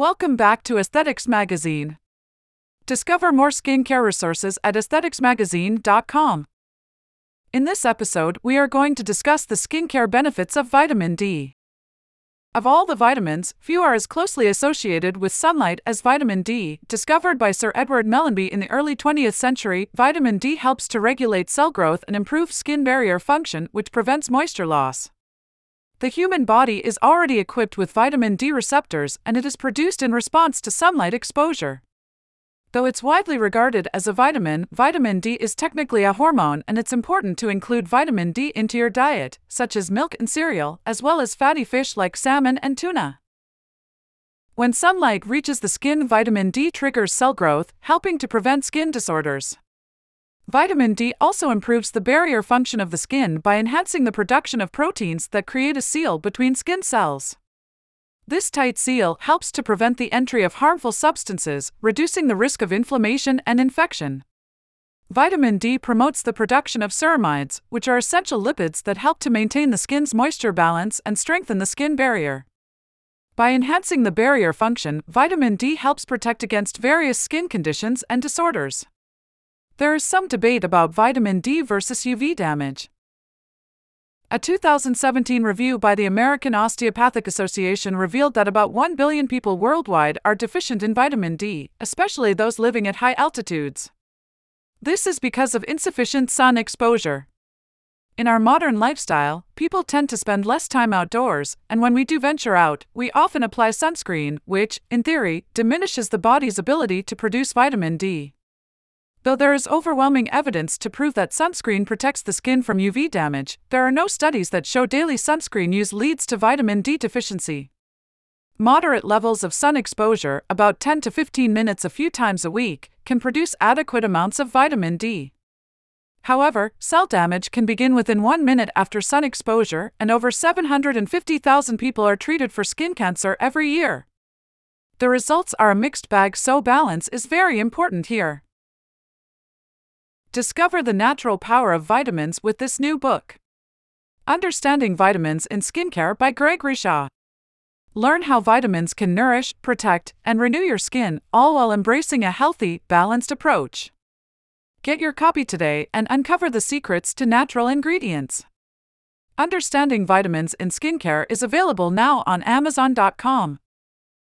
Welcome back to Aesthetics Magazine. Discover more skincare resources at aestheticsmagazine.com. In this episode, we are going to discuss the skincare benefits of vitamin D. Of all the vitamins, few are as closely associated with sunlight as vitamin D. Discovered by Sir Edward Mellanby in the early 20th century, vitamin D helps to regulate cell growth and improve skin barrier function, which prevents moisture loss. The human body is already equipped with vitamin D receptors and it is produced in response to sunlight exposure. Though it's widely regarded as a vitamin, vitamin D is technically a hormone and it's important to include vitamin D into your diet, such as milk and cereal, as well as fatty fish like salmon and tuna. When sunlight reaches the skin, vitamin D triggers cell growth, helping to prevent skin disorders. Vitamin D also improves the barrier function of the skin by enhancing the production of proteins that create a seal between skin cells. This tight seal helps to prevent the entry of harmful substances, reducing the risk of inflammation and infection. Vitamin D promotes the production of ceramides, which are essential lipids that help to maintain the skin's moisture balance and strengthen the skin barrier. By enhancing the barrier function, vitamin D helps protect against various skin conditions and disorders. There is some debate about vitamin D versus UV damage. A 2017 review by the American Osteopathic Association revealed that about 1 billion people worldwide are deficient in vitamin D, especially those living at high altitudes. This is because of insufficient sun exposure. In our modern lifestyle, people tend to spend less time outdoors, and when we do venture out, we often apply sunscreen, which, in theory, diminishes the body's ability to produce vitamin D. Though there is overwhelming evidence to prove that sunscreen protects the skin from UV damage, there are no studies that show daily sunscreen use leads to vitamin D deficiency. Moderate levels of sun exposure, about 10 to 15 minutes a few times a week, can produce adequate amounts of vitamin D. However, cell damage can begin within one minute after sun exposure, and over 750,000 people are treated for skin cancer every year. The results are a mixed bag, so balance is very important here. Discover the natural power of vitamins with this new book. Understanding Vitamins in Skincare by Gregory Shaw. Learn how vitamins can nourish, protect, and renew your skin, all while embracing a healthy, balanced approach. Get your copy today and uncover the secrets to natural ingredients. Understanding Vitamins in Skincare is available now on Amazon.com.